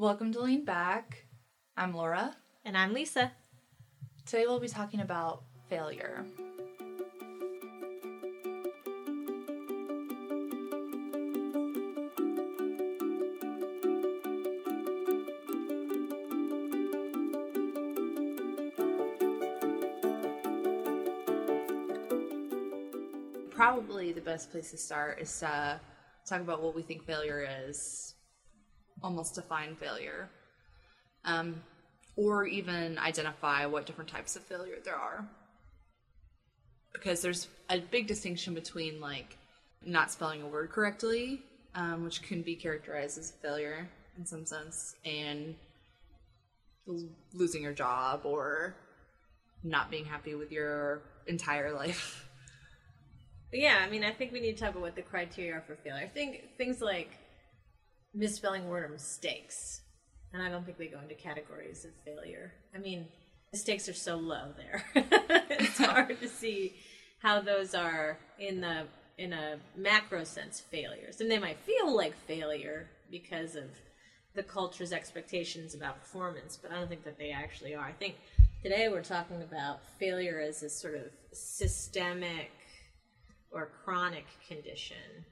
Welcome to Lean Back. I'm Laura. And I'm Lisa. Today we'll be talking about failure. Probably the best place to start is to talk about what we think failure is, almost define failure, um, or even identify what different types of failure there are. Because there's a big distinction between like not spelling a word correctly, um, which can be characterized as failure in some sense, and losing your job or not being happy with your entire life. Yeah, I mean, I think we need to talk about what the criteria are for failure. I think things like misspelling word or mistakes, and I don't think they go into categories of failure. I mean, mistakes are so low there; it's hard to see how those are in the in a macro sense failures, and they might feel like failure because of the culture's expectations about performance, but I don't think that they actually are. I think today we're talking about failure as a sort of systemic or chronic condition,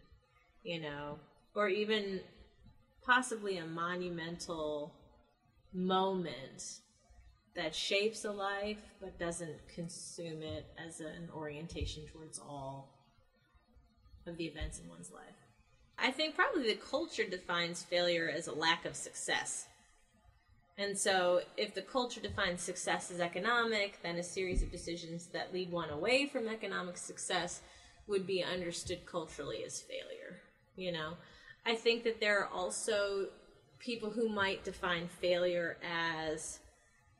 you know, or even possibly a monumental moment that shapes a life but doesn't consume it as an orientation towards all of the events in one's life. I think probably the culture defines failure as a lack of success. And so, if the culture defines success as economic, then a series of decisions that lead one away from economic success would be understood culturally as failure. You know, I think that there are also people who might define failure as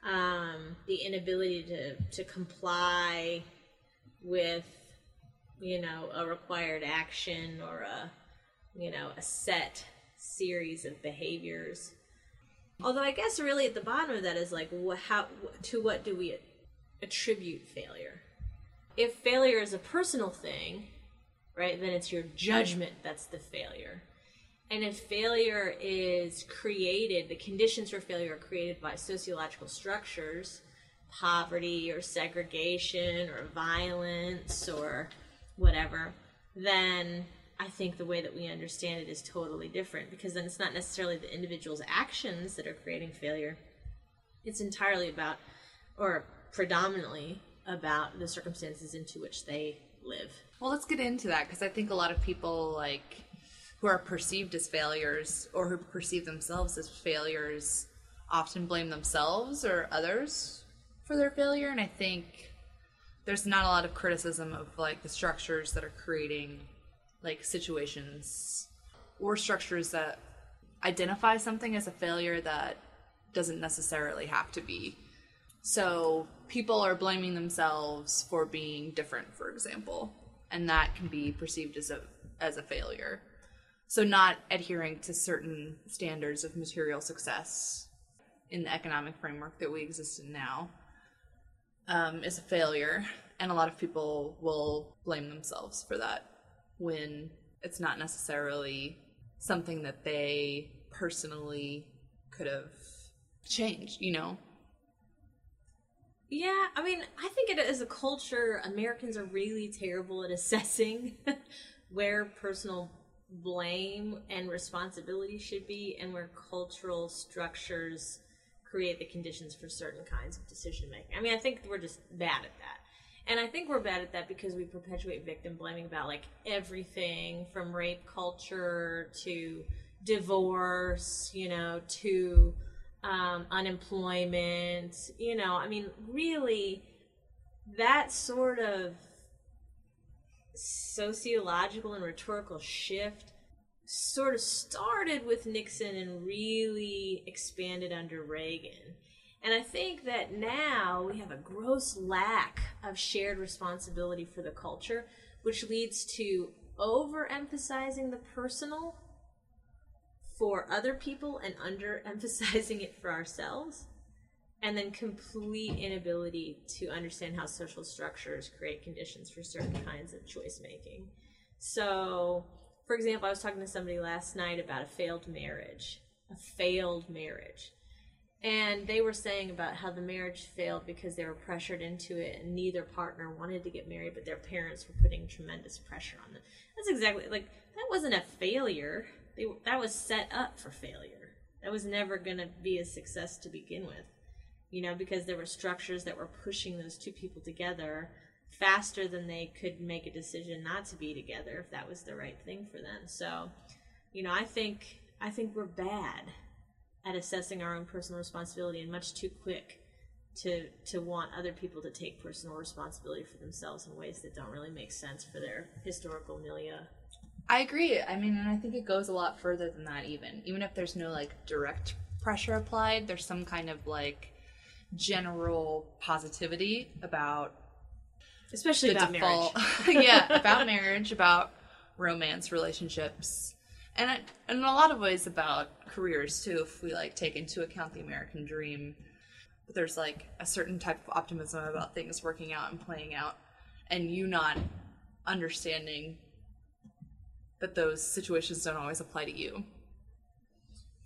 um, the inability to, to comply with, you know, a required action or a, you know, a set series of behaviors. Although I guess really at the bottom of that is like, wh- how to what do we attribute failure? if failure is a personal thing, right, then it's your judgment that's the failure. And if failure is created, the conditions for failure are created by sociological structures, poverty or segregation or violence or whatever, then I think the way that we understand it is totally different because then it's not necessarily the individual's actions that are creating failure. It's entirely about, or predominantly about the circumstances into which they live. Well, let's get into that because I think a lot of people like who are perceived as failures or who perceive themselves as failures often blame themselves or others for their failure and I think there's not a lot of criticism of like the structures that are creating like situations or structures that identify something as a failure that doesn't necessarily have to be so people are blaming themselves for being different, for example, and that can be perceived as a as a failure. So not adhering to certain standards of material success in the economic framework that we exist in now um, is a failure, and a lot of people will blame themselves for that when it's not necessarily something that they personally could have changed. You know, yeah, I mean, I think it is a culture, Americans are really terrible at assessing where personal blame and responsibility should be and where cultural structures create the conditions for certain kinds of decision making. I mean, I think we're just bad at that. And I think we're bad at that because we perpetuate victim blaming about like everything from rape culture to divorce, you know, to um, unemployment. You know, I mean, really, that sort of sociological and rhetorical shift sort of started with Nixon and really expanded under Reagan. And I think that now we have a gross lack of shared responsibility for the culture, which leads to overemphasizing the personal for other people and underemphasizing it for ourselves and then complete inability to understand how social structures create conditions for certain kinds of choice making. So, for example, I was talking to somebody last night about a failed marriage, a failed marriage. And they were saying about how the marriage failed because they were pressured into it and neither partner wanted to get married, but their parents were putting tremendous pressure on them. That's exactly like that wasn't a failure. They, that was set up for failure. That was never going to be a success to begin with. You know, because there were structures that were pushing those two people together faster than they could make a decision not to be together if that was the right thing for them. So, you know, I think I think we're bad at assessing our own personal responsibility and much too quick to to want other people to take personal responsibility for themselves in ways that don't really make sense for their historical milieu. I agree. I mean, and I think it goes a lot further than that even. Even if there's no like direct pressure applied, there's some kind of like general positivity about especially about default, marriage. yeah, about marriage, about romance relationships. And it, in a lot of ways about careers too if we like take into account the American dream. But there's like a certain type of optimism about things working out and playing out and you not understanding that those situations don't always apply to you.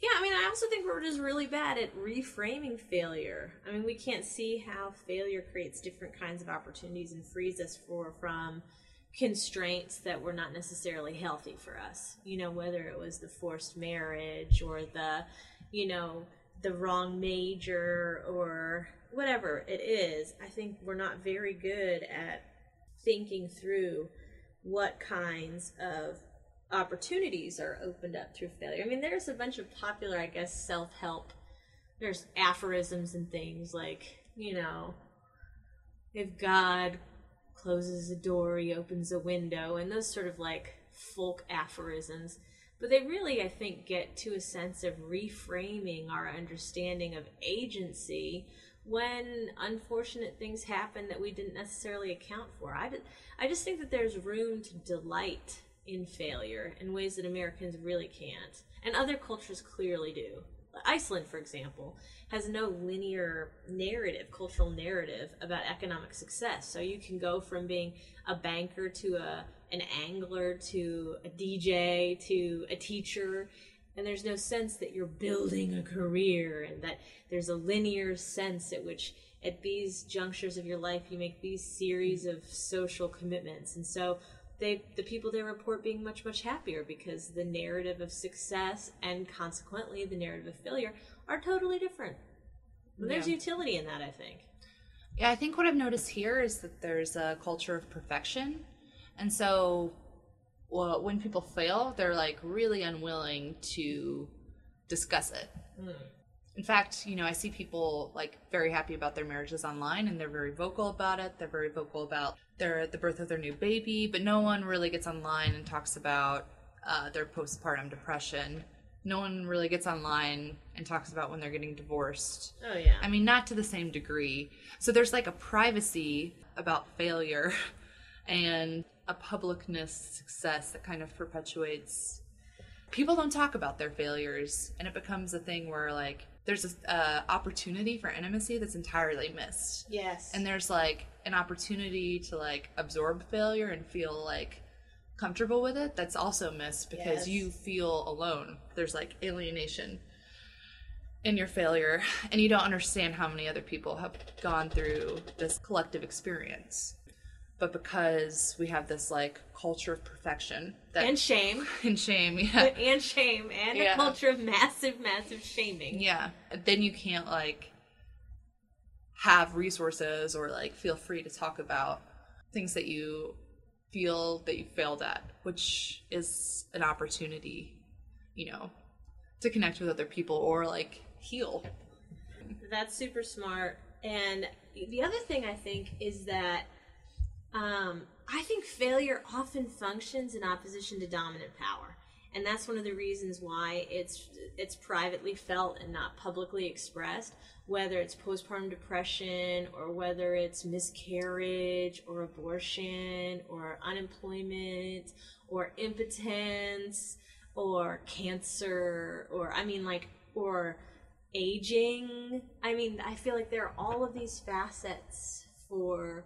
Yeah, I mean, I also think we're just really bad at reframing failure. I mean, we can't see how failure creates different kinds of opportunities and frees us for from constraints that were not necessarily healthy for us. You know, whether it was the forced marriage or the, you know, the wrong major or whatever it is. I think we're not very good at thinking through what kinds of opportunities are opened up through failure. I mean, there's a bunch of popular, I guess, self help. There's aphorisms and things like, you know, if God closes a door, he opens a window, and those sort of like folk aphorisms. But they really, I think, get to a sense of reframing our understanding of agency when unfortunate things happen that we didn't necessarily account for. I, I just think that there's room to delight in failure in ways that Americans really can't, and other cultures clearly do. Iceland, for example, has no linear narrative, cultural narrative about economic success. So you can go from being a banker to a an angler to a DJ to a teacher, and there's no sense that you're building a career and that there's a linear sense at which at these junctures of your life you make these series of social commitments. And so they the people they report being much much happier because the narrative of success and consequently the narrative of failure are totally different. And There's utility in that, I think. Yeah, I think what I've noticed here is that there's a culture of perfection. And so well, when people fail, they're like really unwilling to discuss it. Hmm. In fact, you know, I see people like very happy about their marriages online and they're very vocal about it. They're very vocal about their the birth of their new baby, but no one really gets online and talks about uh, their postpartum depression. No one really gets online and talks about when they're getting divorced. Oh yeah. I mean, not to the same degree. So there's like a privacy about failure and a publicness success that kind of perpetuates. People don't talk about their failures, and it becomes a thing where like there's a uh, opportunity for intimacy that's entirely missed, yes. and there's like an opportunity to like absorb failure and feel like comfortable with it that's also missed because Yes. you feel alone. There's like alienation in your failure and you don't understand how many other people have gone through this collective experience but because we have this like culture of perfection that and shame. and shame yeah and shame and Yeah. a culture of massive, massive shaming. yeah then you can't like have resources or like feel free to talk about things that you feel that you failed at which is an opportunity you know to connect with other people or like heal That's super smart. And the other thing I think is that um, I think failure often functions in opposition to dominant power, and that's one of the reasons why it's it's privately felt and not publicly expressed. Whether it's postpartum depression or whether it's miscarriage or abortion or unemployment or impotence or cancer or I mean like or aging. I mean, I feel like there are all of these facets for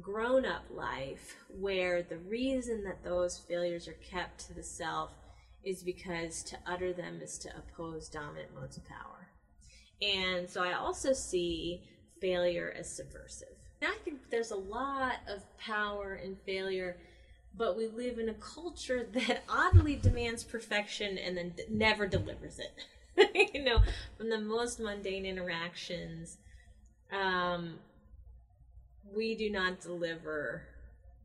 grown up life where the reason that those failures are kept to the self is because to utter them is to oppose dominant modes of power. And so I also see failure as subversive. And I think there's a lot of power in failure, but we live in a culture that oddly demands perfection and then never delivers it. you know, from the most mundane interactions, um, we do not deliver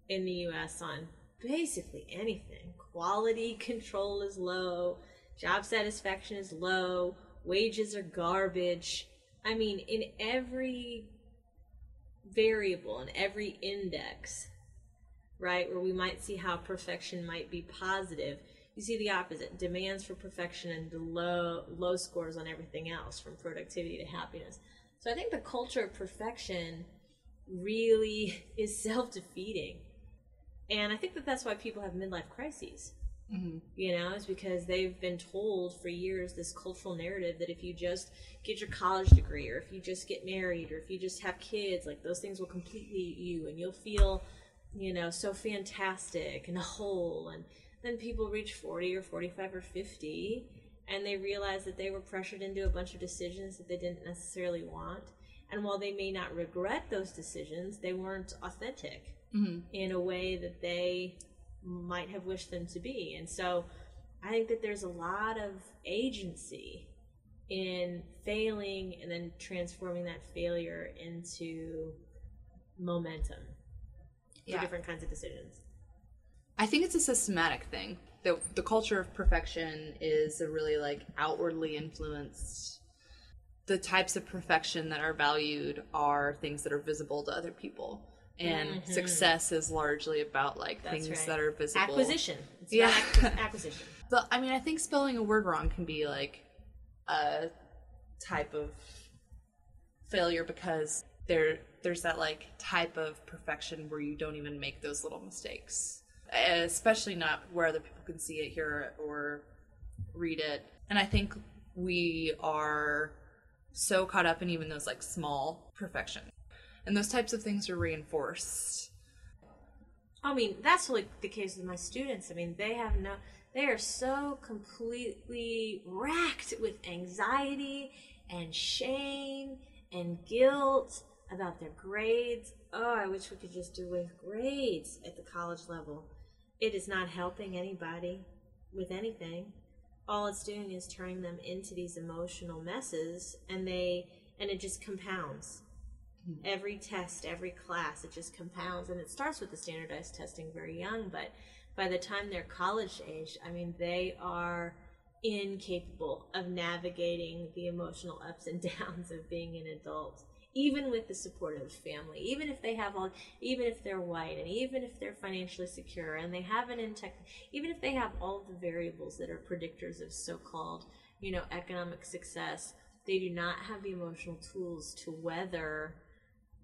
in the US on basically anything. Quality control is low, job satisfaction is low, wages are garbage. I mean, in every variable, in every index, right, where we might see how perfection might be positive, you see the opposite. Demands for perfection and low low scores on everything else from productivity to happiness. So i think the culture of perfection really is self-defeating and i think that that's why people have midlife crises Mm-hmm. you know is because they've been told for years this cultural narrative that if you just get your college degree or if you just get married or if you just have kids like those things will complete you and you'll feel you know so fantastic and whole. And then people reach 40 or 45 or 50 and they realize that they were pressured into a bunch of decisions that they didn't necessarily want. And while they may not regret those decisions they weren't authentic Mm-hmm. in a way that they might have wished them to be. And so I think that there's a lot of agency in failing and then transforming that failure into momentum for Yeah. different kinds of decisions. I think it's a systematic thing. The the culture of perfection is a really like outwardly influenced. The types of perfection that are valued are things that are visible to other people. And success is largely about like Mm-hmm. That's things right. that are visible. Acquisition. It's Yeah. acquisition. But I mean, I think spelling a word wrong can be like a type of failure because there there's that like type of perfection where you don't even make those little mistakes, especially not where other people can see it, hear it, or read it. And I think we are so caught up in even those like small perfection, and those types of things are reinforced. I mean, that's like the case with my students. I mean, they have no, they are so completely racked with anxiety and shame and guilt about their grades. Oh, I wish we could just do with grades at the college level. It is not helping anybody with anything. All it's doing is turning them into these emotional messes, and they, and it just compounds Mm-hmm. every test, every class, it just compounds. And it starts with the standardized testing very young, but by the time they're college age, I mean, they are incapable of navigating the emotional ups and downs of being an adult. Even with the support of family, even if they have all, even if they're white, and even if they're financially secure, and they have an intech, even if they have all the variables that are predictors of so-called, you know, economic success, they do not have the emotional tools to weather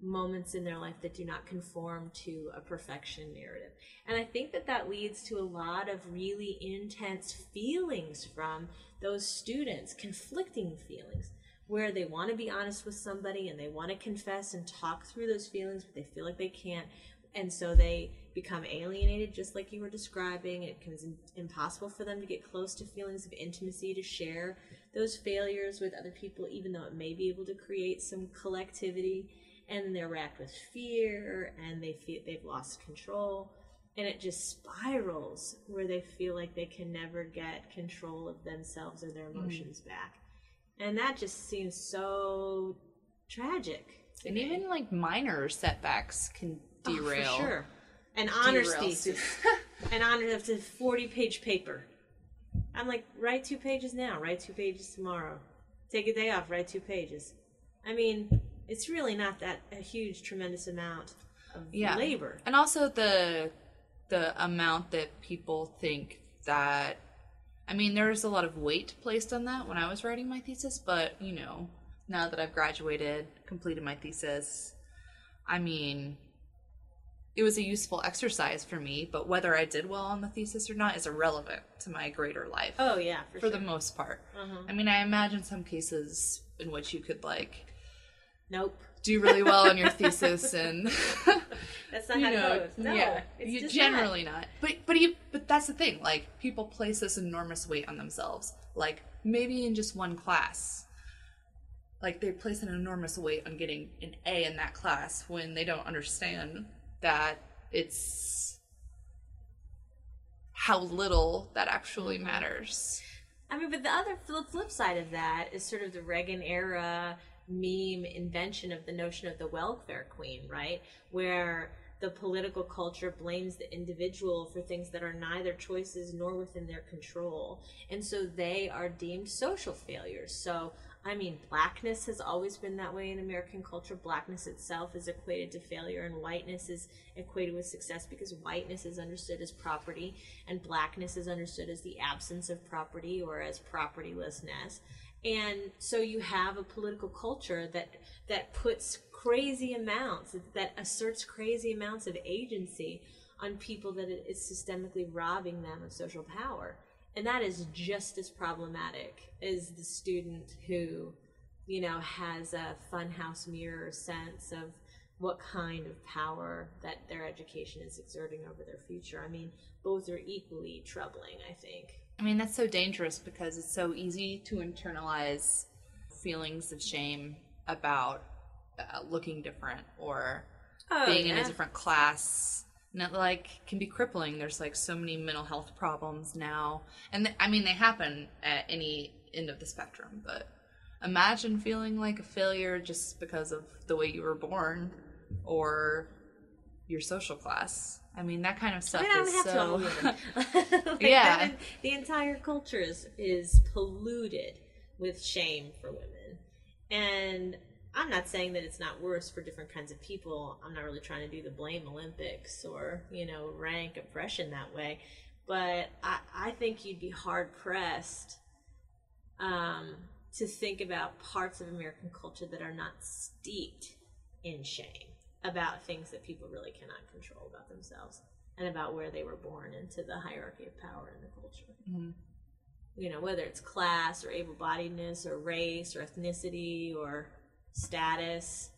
moments in their life that do not conform to a perfection narrative. And I think that that leads to a lot of really intense feelings from those students, conflicting feelings, where they want to be honest with somebody and they want to confess and talk through those feelings, but they feel like they can't. And so they become alienated, just like you were describing. It becomes impossible for them to get close to feelings of intimacy, to share those failures with other people, even though it may be able to create some collectivity and they're racked with fear and they feel they've lost control. And it just spirals where they feel like they can never get control of themselves or their mm-hmm. emotions back. And that just seems so tragic And me. even like minor setbacks can Oh, derail. for sure an honors thesis. An honors of the 40 page paper. I'm like write two pages now. Write two pages tomorrow. Take a day off. Write two pages. I mean it's really not that a huge tremendous amount of yeah. labor and also the the amount that people think that i mean there's a lot of weight placed on that when i was writing my thesis but you know now that i've graduated completed my thesis i mean it was a useful exercise for me but whether i did well on the thesis or not is irrelevant to my greater life oh yeah for, for sure. the most part Uh-huh. i mean i imagine some cases in which you could like nope do really well on your thesis and That's not you how know, it goes. No, yeah, it's you generally not. But but you but that's the thing. Like people place this enormous weight on themselves. Like maybe in just one class, like they place an enormous weight on getting an A in that class when they don't understand that it's how little that actually mm-hmm. matters. I mean, but the other flip, flip side of that is sort of the Reagan era meme invention of the notion of the welfare queen, right? Where the political culture blames the individual for things that are neither choices nor within their control. And so they are deemed social failures. So, I mean, blackness has always been that way in American culture. Blackness itself is equated to failure, and whiteness is equated with success because whiteness is understood as property, and blackness is understood as the absence of property or as propertylessness. And so you have a political culture that that puts crazy amounts, that asserts crazy amounts of agency on people that is systemically robbing them of social power. And that is just as problematic as the student who, you know, has a funhouse mirror sense of what kind of power that their education is exerting over their future. I mean, both are equally troubling, I think. I mean, that's so dangerous because it's so easy to internalize feelings of shame about uh, looking different or Oh, being in a different class. And it like can be crippling. There's like so many mental health problems now, and th- I mean they happen at any end of the spectrum. But imagine feeling like a failure just because of the way you were born or your social class. I mean that kind of stuff I don't is have so. Like, Yeah. is- the entire culture is, is polluted with shame for women. And I'm not saying that it's not worse for different kinds of people. I'm not really trying to do the blame Olympics or, you know, rank oppression that way. But I, I think you'd be hard pressed um, to think about parts of American culture that are not steeped in shame about things that people really cannot control about themselves and about where they were born into the hierarchy of power in the culture. Mhm. You know, whether it's class or able bodiedness or race or ethnicity or status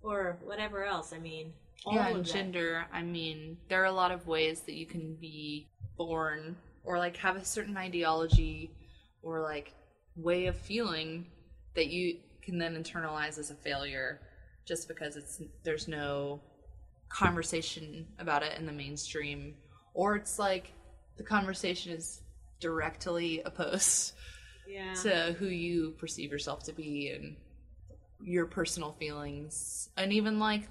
or whatever else. I mean, all yeah, of and that. gender. I mean, there are a lot of ways that you can be born or like have a certain ideology or like way of feeling that you can then internalize as a failure just because it's there's no conversation about it in the mainstream or it's like the conversation is directly opposed Yeah. to who you perceive yourself to be and your personal feelings and even like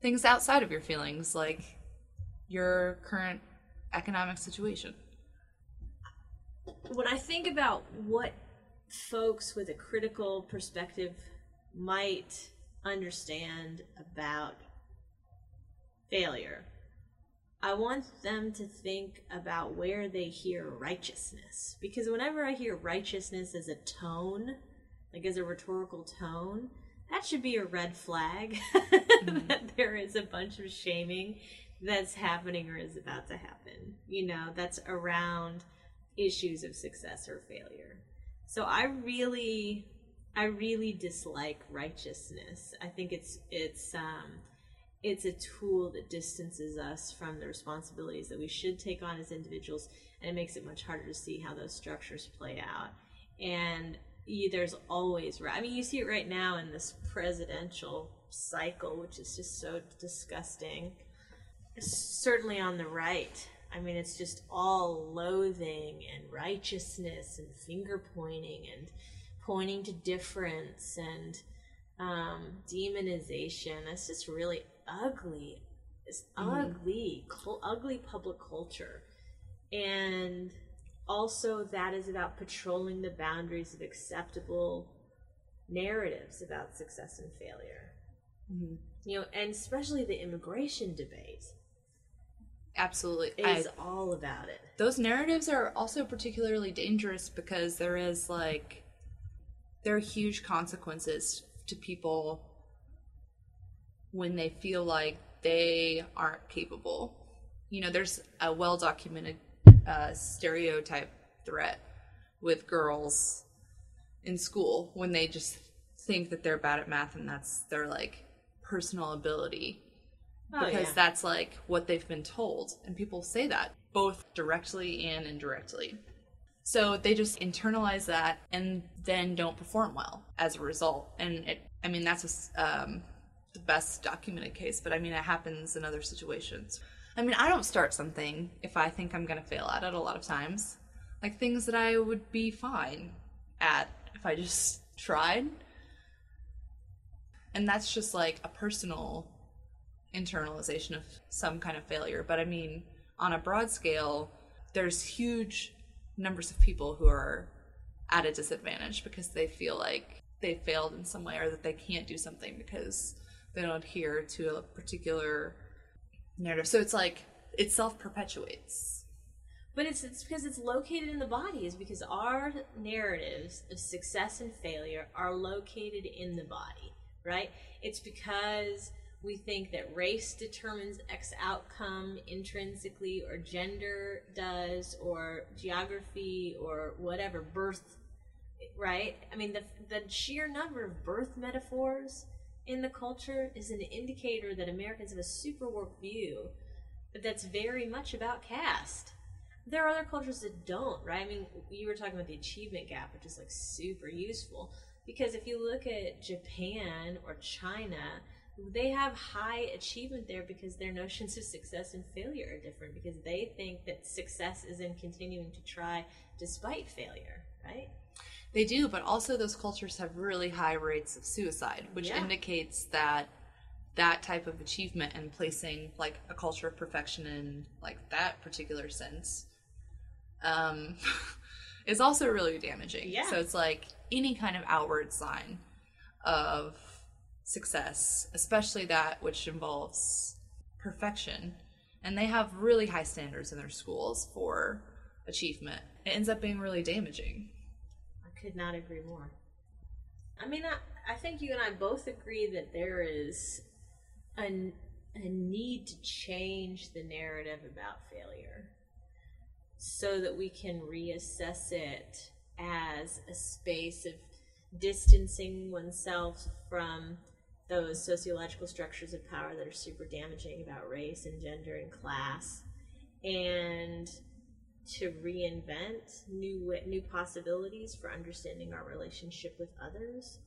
things outside of your feelings like your current economic situation when I think about what folks with a critical perspective might understand about failure, I want them to think about where they hear righteousness. Because whenever I hear righteousness as a tone, like as a rhetorical tone, that should be a red flag mm-hmm. that there is a bunch of shaming that's happening or is about to happen. You know, that's around issues of success or failure. So I really I really dislike righteousness. I think it's it's um it's a tool that distances us from the responsibilities that we should take on as individuals and it makes it much harder to see how those structures play out. And you, there's always. I mean, you see it right now in this presidential cycle, which is just so disgusting. Certainly on the right. I mean, it's just all loathing and righteousness and finger pointing and pointing to difference and um, demonization. It's just really ugly. It's ugly, cul- ugly public culture. And also, that is about patrolling the boundaries of acceptable narratives about success and failure. You know, and especially the immigration debate absolutely is I, all about it. those narratives are also particularly dangerous because there is like there are huge consequences to people when they feel like they aren't capable. You know there's a well documented uh, stereotype threat with girls in school when they just think that they're bad at math and that's their like personal ability. Oh, because yeah. that's like what they've been told. And people say that both directly and indirectly so they just internalize that and then don't perform well as a result. And it i mean that's a um, the best documented case but i mean it happens in other situations. I mean i don't start something if i think i'm going to fail at it a lot of times. Like things that i would be fine at if i just tried. And that's just like a personal internalization of some kind of failure. But I mean, on a broad scale, there's huge numbers of people who are at a disadvantage because they feel like they failed in some way or that they can't do something because they don't adhere to a particular narrative. So it's like it self perpetuates. But it's it's because it's located in the body. Is because our narratives of success and failure are located in the body, right? It's because we think that race determines X outcome intrinsically, or gender does, or geography, or whatever birth, right? I mean, the the sheer number of birth metaphors in the culture is an indicator that Americans have a super warped view, but that's very much about caste there are other cultures that don't, right? I mean, you were talking about the achievement gap, which is like super useful because if you look at Japan or China, they have high achievement there because their notions of success and failure are different because they think that success is in continuing to try despite failure, right? They do, but also those cultures have really high rates of suicide, which Yeah. indicates that that type of achievement and placing like a culture of perfection in like that particular sense um is also really damaging. Yeah. So it's like any kind of outward sign of success, especially that which involves perfection. And they have really high standards in their schools for achievement. It ends up being really damaging. I could not agree more. I mean, I, I think you and I both agree that there is a, a need to change the narrative about failure so that we can reassess it as a space of distancing oneself from those sociological structures of power that are super damaging about race and gender and class and to reinvent new new possibilities for understanding our relationship with others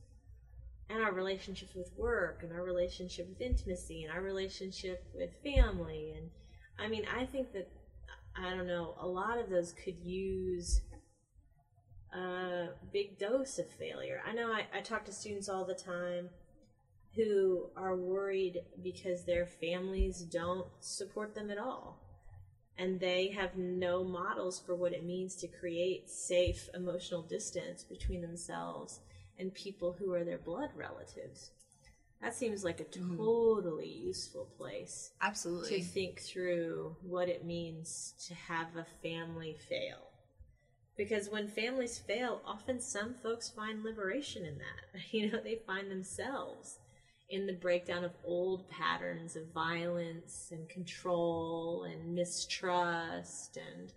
and our relationships with work and our relationship with intimacy and our relationship with family and i mean i think that i don't know a lot of those could use a big dose of failure. I know i, I talk to students all the time who are worried because their families don't support them at all and they have no models for what it means to create safe emotional distance between themselves and people who are their blood relatives. That seems like a mm-hmm. totally useful place Absolutely. to think through what it means to have a family fail. Because when families fail, often some folks find liberation in that. You know, they find themselves in the breakdown of old patterns of violence and control and mistrust and,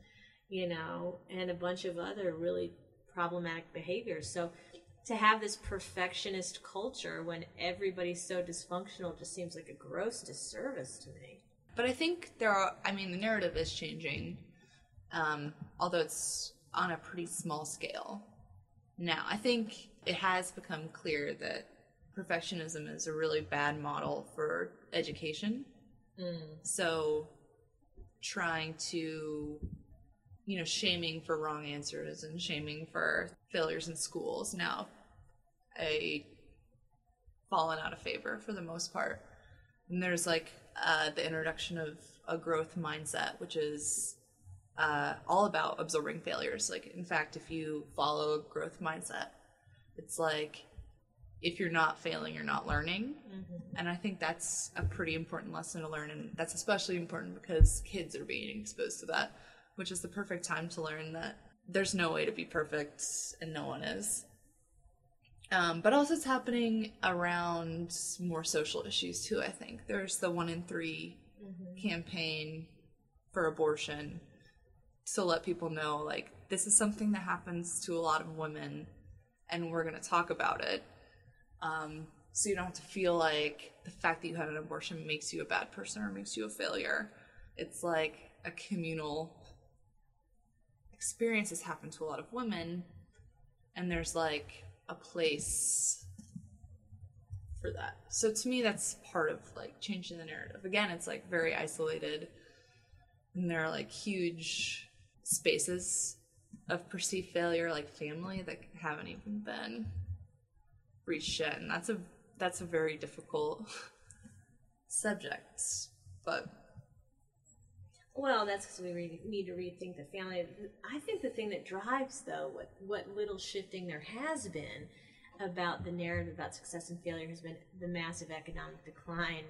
you know, and a bunch of other really problematic behaviors. So to have this perfectionist culture when everybody's so dysfunctional just seems like a gross disservice to me. But I think there are, I mean, the narrative is changing, um, although it's on a pretty small scale. Now, I think it has become clear that perfectionism is a really bad model for education. So, trying to, you know, shaming for wrong answers and shaming for failures in schools now a fallen out of favor for the most part. And there's like uh, the introduction of a growth mindset, which is uh, all about absorbing failures. Like, in fact, if you follow a growth mindset, it's like if you're not failing, you're not learning. And I think that's a pretty important lesson to learn. And that's especially important because kids are being exposed to that, which is the perfect time to learn that there's no way to be perfect and no one is. Um, but also, it's happening around more social issues too. I think there's the one in 3 campaign for abortion to let people know, like, this is something that happens to a lot of women, and we're going to talk about it. Um, so you don't have to feel like the fact that you had an abortion makes you a bad person or makes you a failure. It's like a communal experience has happened to a lot of women, and there's like a place for that. So to me, that's part of like changing the narrative. Again, it's like very isolated, and there are like huge spaces of perceived failure, like family, that haven't even been reached yet, and that's a that's a very difficult subject. But Well, that's because we re- need to rethink the family. I think the thing that drives, though, what what little shifting there has been about the narrative about success and failure has been the massive economic decline.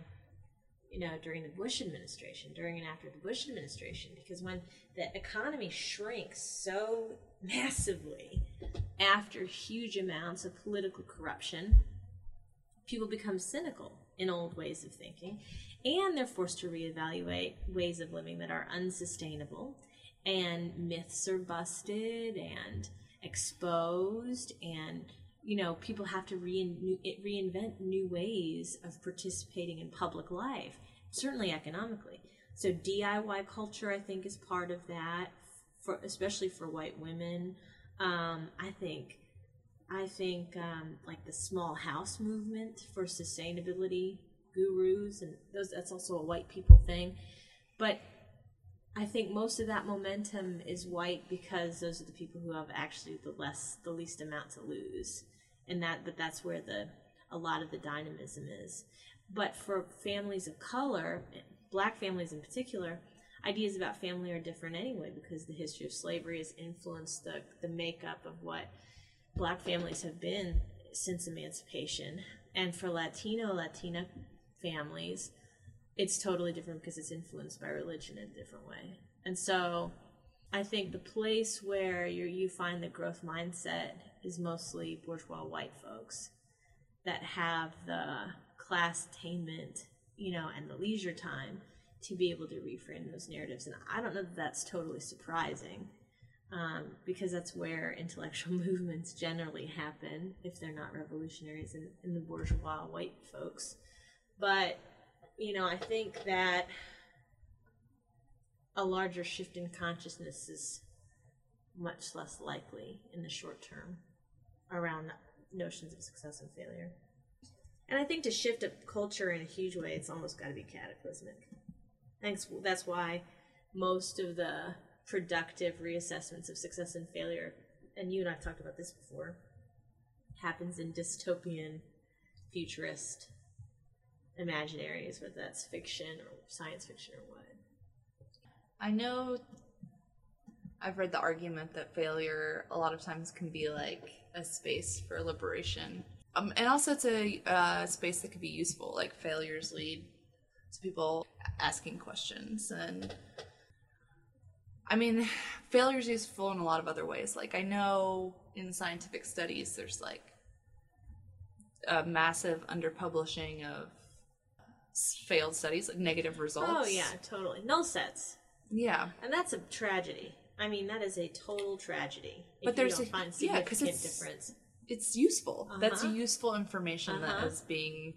You know, during the Bush administration, during and after the Bush administration, because when the economy shrinks so massively after huge amounts of political corruption, people become cynical in old ways of thinking and they're forced to reevaluate ways of living that are unsustainable and myths are busted and exposed and you know people have to rein- reinvent new ways of participating in public life certainly economically. So diy culture i think is part of that for especially for white women um, i think I think um, like the small house movement for sustainability gurus, and those that's also a white people thing. But I think most of that momentum is white because those are the people who have actually the less, the least amount to lose, and that but that's where the a lot of the dynamism is. But for families of color, black families in particular, ideas about family are different anyway because the history of slavery has influenced the the makeup of what black families have been since emancipation. And for Latino, Latina families, it's totally different because it's influenced by religion in a different way. And so I think the place where you you find the growth mindset is mostly bourgeois white folks that have the class attainment, you know, and the leisure time to be able to reframe those narratives. And I don't know that that's totally surprising um, because that's where intellectual movements generally happen if they're not revolutionaries in, in the bourgeois white folks. But, you know, I think that a larger shift in consciousness is much less likely in the short term around notions of success and failure. And I think to shift a culture in a huge way, it's almost got to be cataclysmic. Thanks. That's why most of the productive reassessments of success and failure, and you and I've talked about this before, happens in dystopian, futurist imaginaries, whether that's fiction or science fiction or what. I know I've read the argument that failure a lot of times can be like a space for liberation. Um, and also, it's a uh, space that could be useful. Like, failures lead to people asking questions. And I mean, failure is useful in a lot of other ways. Like, I know in scientific studies, there's like a massive underpublishing of failed studies, like negative results. Oh yeah, totally. Null sets. Yeah. And that's a tragedy. I mean, that is a total tragedy. But there's a- find yeah, 'cause significant it's- difference. it's useful. That's Uh-huh. useful information that Uh-huh. is being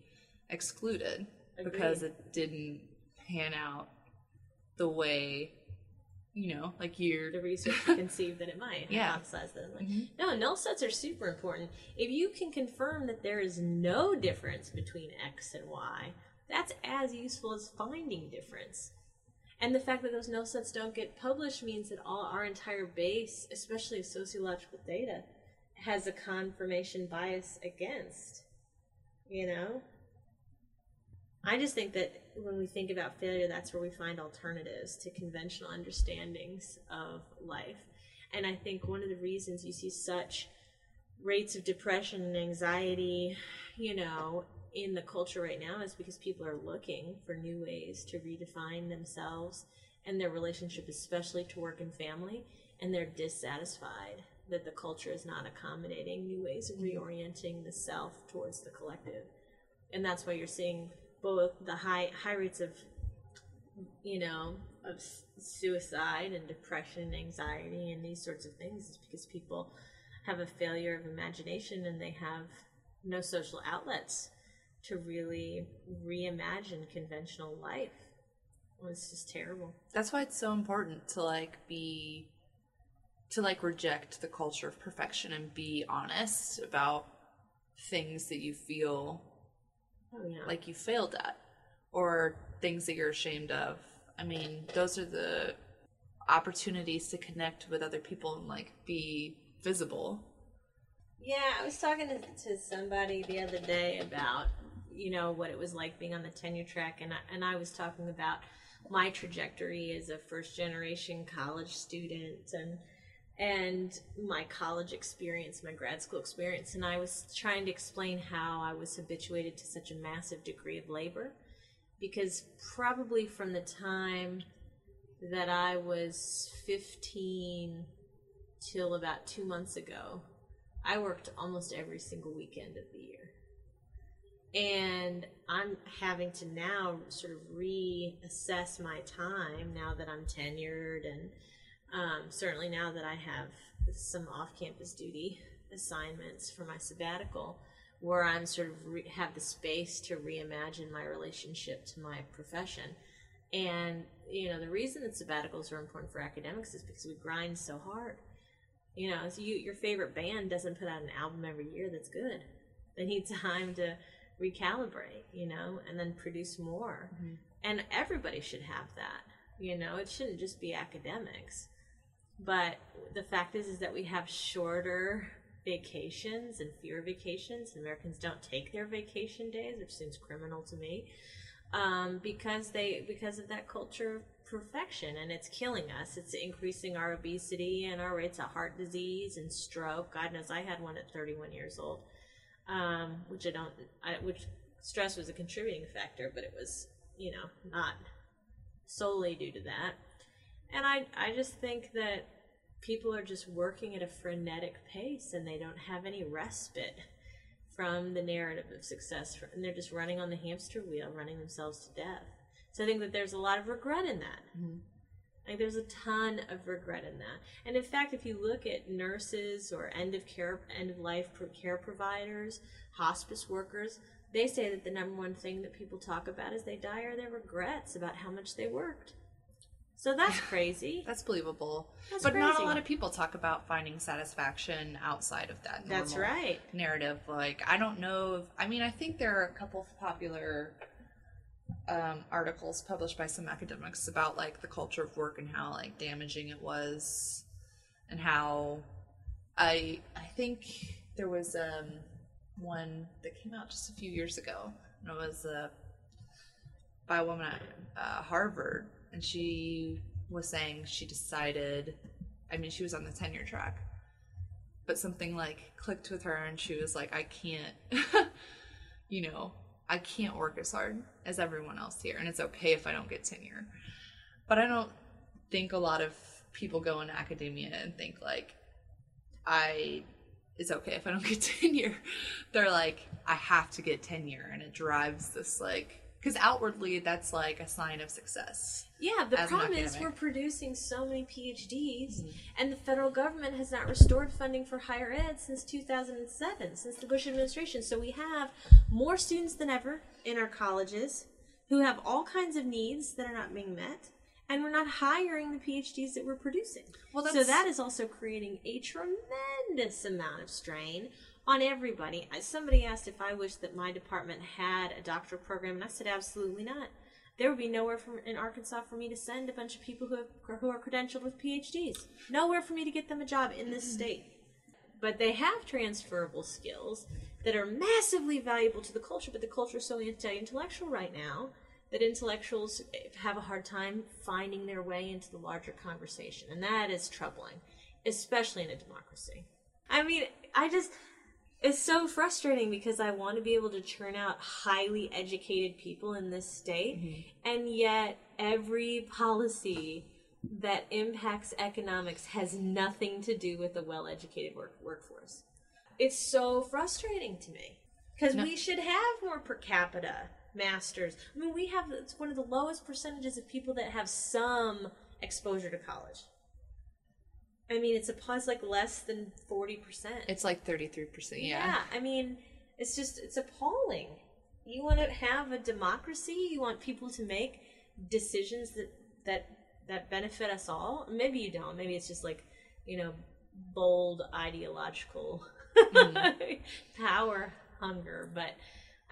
excluded Agreed. because it didn't pan out the way, you know, like you're. The research conceived that it might Yeah. hypothesize that it might. Mhm. No, null sets are super important. If you can confirm that there is no difference between X and Y, that's as useful as finding difference. And the fact that those null sets don't get published means that all our entire base, especially sociological data, has a confirmation bias against. You know? I just think that when we think about failure, that's where we find alternatives to conventional understandings of life. And I think one of the reasons you see such rates of depression and anxiety, you know, in the culture right now is because people are looking for new ways to redefine themselves and their relationship, especially to work and family, and they're dissatisfied that the culture is not accommodating new ways of mm-hmm. reorienting the self towards the collective. And that's why you're seeing both the high high rates of you know of suicide and depression and anxiety and these sorts of things is because people have a failure of imagination and they have no social outlets to really reimagine conventional life. Well, it's just terrible. That's why it's so important to like be to like reject the culture of perfection and be honest about things that you feel Oh yeah. like you failed at or things that you're ashamed of. I mean, those are the opportunities to connect with other people and like be visible. Yeah, I was talking to, to somebody the other day about you know what it was like being on the tenure track, and I, and I was talking about my trajectory as a first generation college student and and my college experience, my grad school experience, and I was trying to explain how I was habituated to such a massive degree of labor because probably from the time that I was 15 till about two months ago, I worked almost every single weekend of the year. And I'm having to now sort of reassess my time now that I'm tenured, and um, certainly now that I have some off campus duty assignments for my sabbatical, where I'm sort of re- have the space to reimagine my relationship to my profession. And, you know, the reason that sabbaticals are important for academics is because we grind so hard you know, so you, your favorite band doesn't put out an album every year that's good. They need time to recalibrate, you know, and then produce more. And everybody should have that. You know, it shouldn't just be academics. But the fact is, is that we have shorter vacations and fewer vacations. Americans don't take their vacation days, which seems criminal to me, um, because they because of that culture of perfection, and it's killing us. It's increasing our obesity and our rates of heart disease and stroke. God knows, I had one at 31 years old, um, which I don't, I, which stress was a contributing factor, but it was, you know, not solely due to that. And I, I just think that people are just working at a frenetic pace and they don't have any respite from the narrative of success. And they're just running on the hamster wheel running themselves to death. So i think that there's a lot of regret in that. Mm-hmm. Like there's a ton of regret in that. And in fact if you look at nurses or end of care end of life care providers hospice workers they say that the number one thing that people talk about as they die are their regrets about how much they worked so that's crazy That's believable. That's but not a lot of people talk about finding satisfaction outside of that. That's right. Narrative. Like, I don't know if, I mean, I think there are a couple of popular um, articles published by some academics about like the culture of work and how like damaging it was and how I, I think there was um, one that came out just a few years ago. And it was uh, by a woman at uh, Harvard, and she was saying she decided. I mean, she was on the tenure track, but something like clicked with her, and she was like, "I can't, you know, I can't work as hard as everyone else here, and it's okay if I don't get tenure." But I don't think a lot of people go into academia and think like, "I." It's okay if I don't get tenure. They're like, I have to get tenure, and it drives this like because outwardly that's like a sign of success. Yeah, the problem is we're producing so many PhDs, Mm-hmm. and the federal government has not restored funding for higher ed since 2007, since the Bush administration. So we have more students than ever in our colleges who have all kinds of needs that are not being met, and we're not hiring the PhDs that we're producing. Well, so that is also creating a tremendous amount of strain on everybody. Somebody asked if I wish that my department had a doctoral program, and I said absolutely not. There would be nowhere from, in Arkansas for me to send a bunch of people who have, who are credentialed with PhDs. Nowhere for me to get them a job in this state. But they have transferable skills that are massively valuable to the culture. But the culture is so anti-intellectual right now that intellectuals have a hard time finding their way into the larger conversation, and that is troubling, especially in a democracy. I mean, I just it's so frustrating because I want to be able to churn out highly educated people in this state, mm-hmm. and yet every policy that impacts economics has nothing to do with a well-educated work- workforce. It's so frustrating to me because No. we should have more per capita masters. I mean, we have it's one of the lowest percentages of people that have some exposure to college. I mean, it's a pause like less than forty percent. It's like thirty three percent. Yeah. Yeah, I mean, It's just it's appalling. You want to have a democracy. You want people to make decisions that that that benefit us all. Maybe you don't. Maybe it's just like you know bold ideological power hunger. But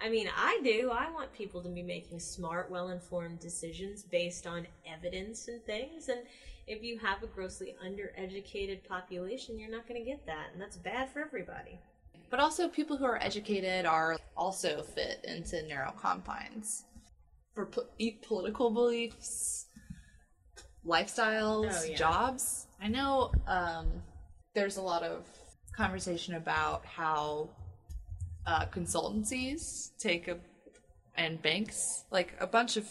I mean, I do. I want people to be making smart, well informed decisions based on evidence and things. And if you have a grossly undereducated population, you're not going to get that. And that's bad for everybody. But also, people who are educated are also fit into narrow confines for po- political beliefs, lifestyles, Oh, yeah. jobs. I know um, there's a lot of conversation about how uh, consultancies take a and banks like a bunch of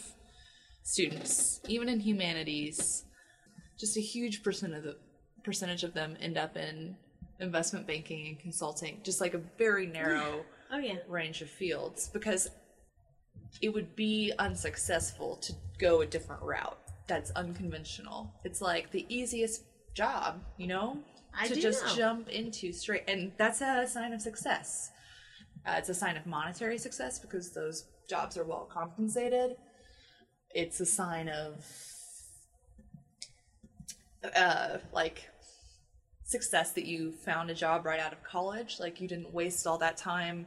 students, even in humanities, just a huge percent of the percentage of them end up in investment banking and consulting, just like a very narrow Oh, yeah. range of fields because it would be unsuccessful to go a different route that's unconventional. It's like the easiest job, you know, I to just know. jump into straight, and that's a sign of success. Uh, it's a sign of monetary success because those jobs are well compensated. It's a sign of uh, like success that you found a job right out of college. Like you didn't waste all that time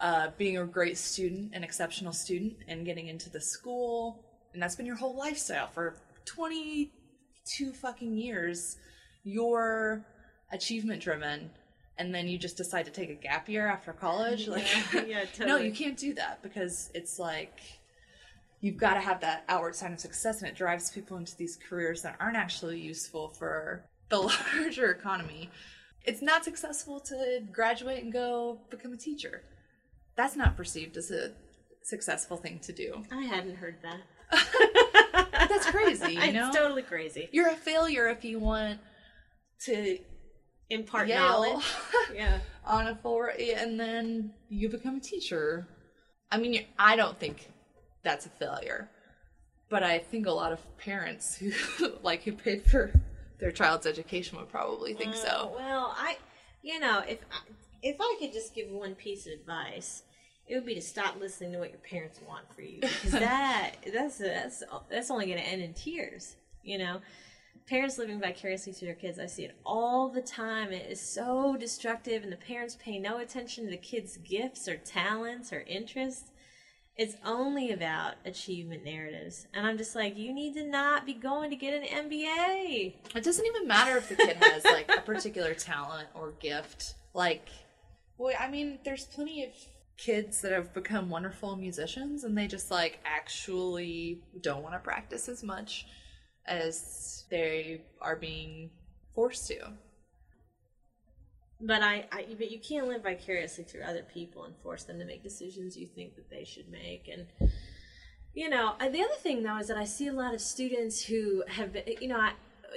uh, being a great student, an exceptional student, and getting into the school. And that's been your whole lifestyle for 22 fucking years. You're achievement driven. And then you just decide to take a gap year after college. Like, Yeah, yeah, no, you can't do that because it's like you've got to have that outward sign of success and it drives people into these careers that aren't actually useful for the larger economy it's not successful to graduate and go become a teacher that's not perceived as a successful thing to do I hadn't heard that. that's crazy you know It's totally crazy. you're a failure if you want to Impart knowledge. Yeah. on a floor and then you become a teacher i mean i don't think that's a failure but i think a lot of parents who like who paid for their child's education would probably think Uh, so Well, I, you know, if I, if I could just give one piece of advice, it would be to stop listening to what your parents want for you because that that's that's that's only going to end in tears. You know, parents living vicariously through their kids. I see it all the time. It is so destructive, and the parents pay no attention to the kids' gifts or talents or interests. It's only about achievement narratives, and I'm just like, you need to not be going to get an MBA. it doesn't even matter if the kid has like a particular talent or gift. Like well i mean there's plenty of kids that have become wonderful musicians and they just like actually don't want to practice as much as they are being forced to But I, I, but you can't live vicariously through other people and force them to make decisions you think that they should make. And you know, the other thing though is that I see a lot of students who have, been, you know, I,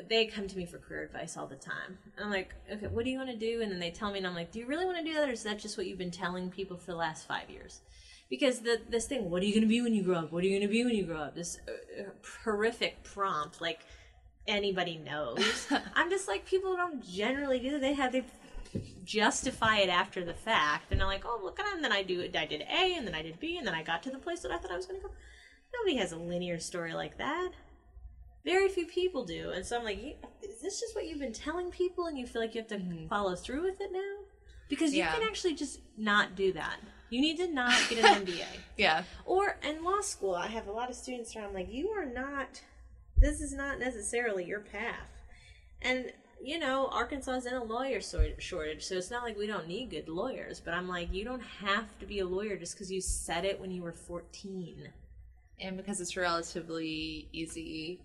they come to me for career advice all the time. I'm like, okay, what do you want to do? And then they tell me, and I'm like, do you really want to do that, or is that just what you've been telling people for the last five years? Because the this thing, what are you going to be when you grow up? What are you going to be when you grow up? This uh, uh, horrific prompt, like anybody knows. I'm just like, people don't generally do that. They have they justify it after the fact, and I'm like, oh look at and then I do it. I did A, and then I did B, and then I got to the place that I thought I was going to go. Nobody has a linear story like that. Very few people do, and so I'm like, is this just what you've been telling people, and you feel like you have to mm-hmm. follow through with it now? Because you Yeah. can actually just not do that. You need to not get an MBA. yeah Or in law school, I have a lot of students where I'm like, you are not, this is not necessarily your path. And, you know, Arkansas is in a lawyer shortage, so it's not like we don't need good lawyers, but I'm like, you don't have to be a lawyer just because you said it when you were 14. and because it's relatively easy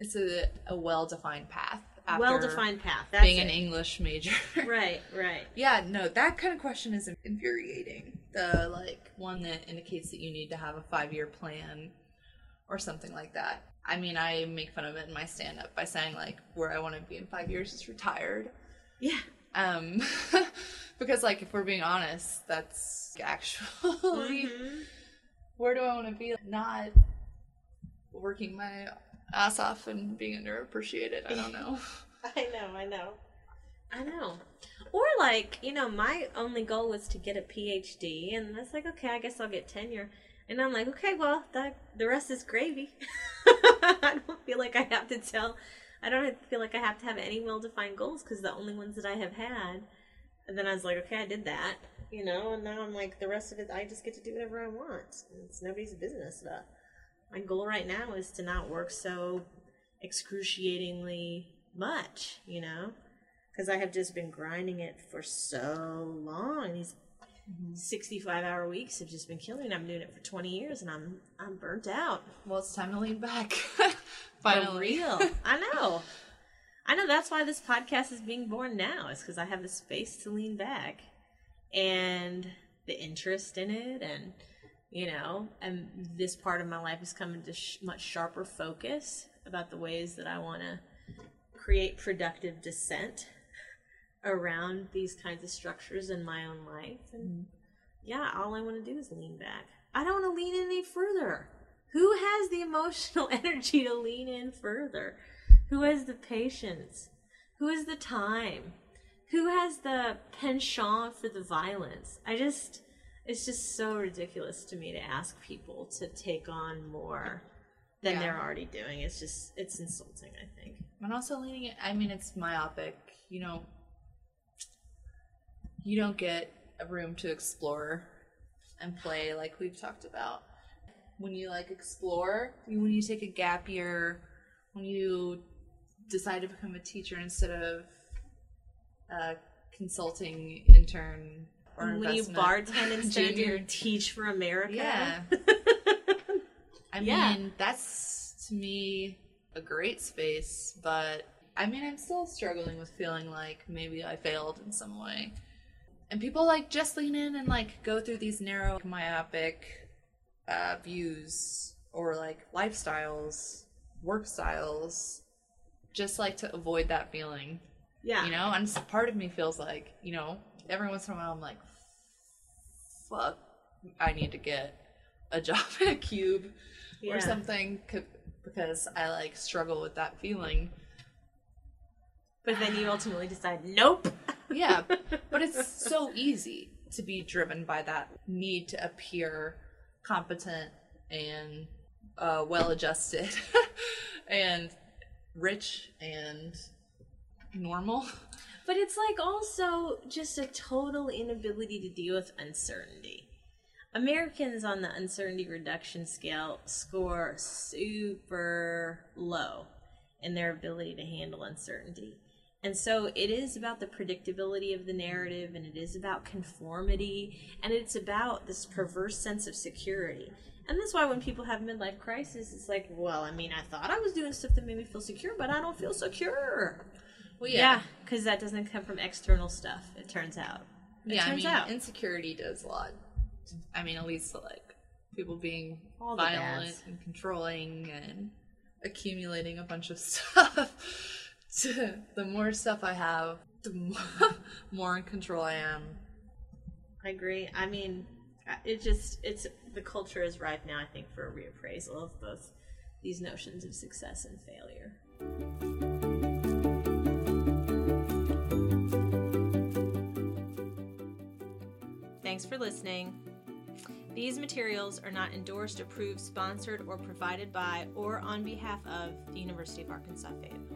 it's a, a well-defined path Well defined path. That's being it. an english major Right, right. yeah no that kind of question is infuriating the like one that indicates that you need to have a five-year plan or something like that i mean i make fun of it in my stand-up by saying like where i want to be in five years is retired Yeah. um because like if we're being honest that's actually where do i want to be not working my ass off and being underappreciated i don't know I know, I know. I know. Or like, you know, my only goal was to get a PhD, and that's like, okay, I guess I'll get tenure. And I'm like, okay, well, that the rest is gravy. I don't feel like I have to tell. I don't feel like I have to have any well-defined goals because the only ones that I have had. And then I was like, okay, I did that, you know, and now I'm like, the rest of it, I just get to do whatever I want. It's nobody's business. My goal right now is to not work so excruciatingly much, you know, because I have just been grinding it for so long. These Mm-hmm. 65 hour weeks have just been killing me. I'm doing it for 20 years and I'm I'm burnt out. Well, it's time to lean back. For Finally. real. I know. I know that's why this podcast is being born now. Is because I have the space to lean back and the interest in it, and you know, and this part of my life is coming to sh- much sharper focus about the ways that I want to create productive dissent around these kinds of structures in my own life. And mm-hmm. yeah, all I want to do is lean back. I don't want to lean in any further. Who has the emotional energy to lean in further? Who has the patience? Who has the time? Who has the penchant for the violence? I just, it's just so ridiculous to me to ask people to take on more than Yeah. they're already doing. It's just, it's insulting, I think. And also leaning, I mean, it's myopic. You know, you don't get a room to explore and play like we've talked about. When you like explore, when you take a gap year, when you decide to become a teacher instead of a consulting intern or when you bartend instead of junior. Teach for America. Yeah. I Yeah. mean, that's to me a great space, but I mean, I'm still struggling with feeling like maybe I failed in some way. And people like just lean in and like go through these narrow, myopic uh, views or like lifestyles, work styles, just like to avoid that feeling, yeah. you know? And part of me feels like, you know, every once in a while I'm like, fuck, I need to get a job at a cube Yeah. or something because I like struggle with that feeling. But then you ultimately decide, nope. Yeah, but it's so easy to be driven by that need to appear competent and uh, well adjusted and rich and normal. But it's like also just a total inability to deal with uncertainty. Americans on the uncertainty reduction scale score super low in their ability to handle uncertainty. And so it is about the predictability of the narrative and it is about conformity and it's about this perverse sense of security. And that's why when people have midlife crisis, it's like, well, I mean, I thought I was doing stuff that made me feel secure, but I don't feel secure. Well, Yeah, because that doesn't come from external stuff. It turns out. It yeah. I mean, out. insecurity does a lot. I mean, at least like people being All violent and controlling and accumulating a bunch of stuff. To, the more stuff I have, the more, more in control I am. I agree. I mean, uh, it just it's the culture is ripe now. I think for a reappraisal of both these notions of success and failure. Thanks for listening. These materials are not endorsed, approved, sponsored, or provided by or on behalf of the University of Arkansas Fayetteville.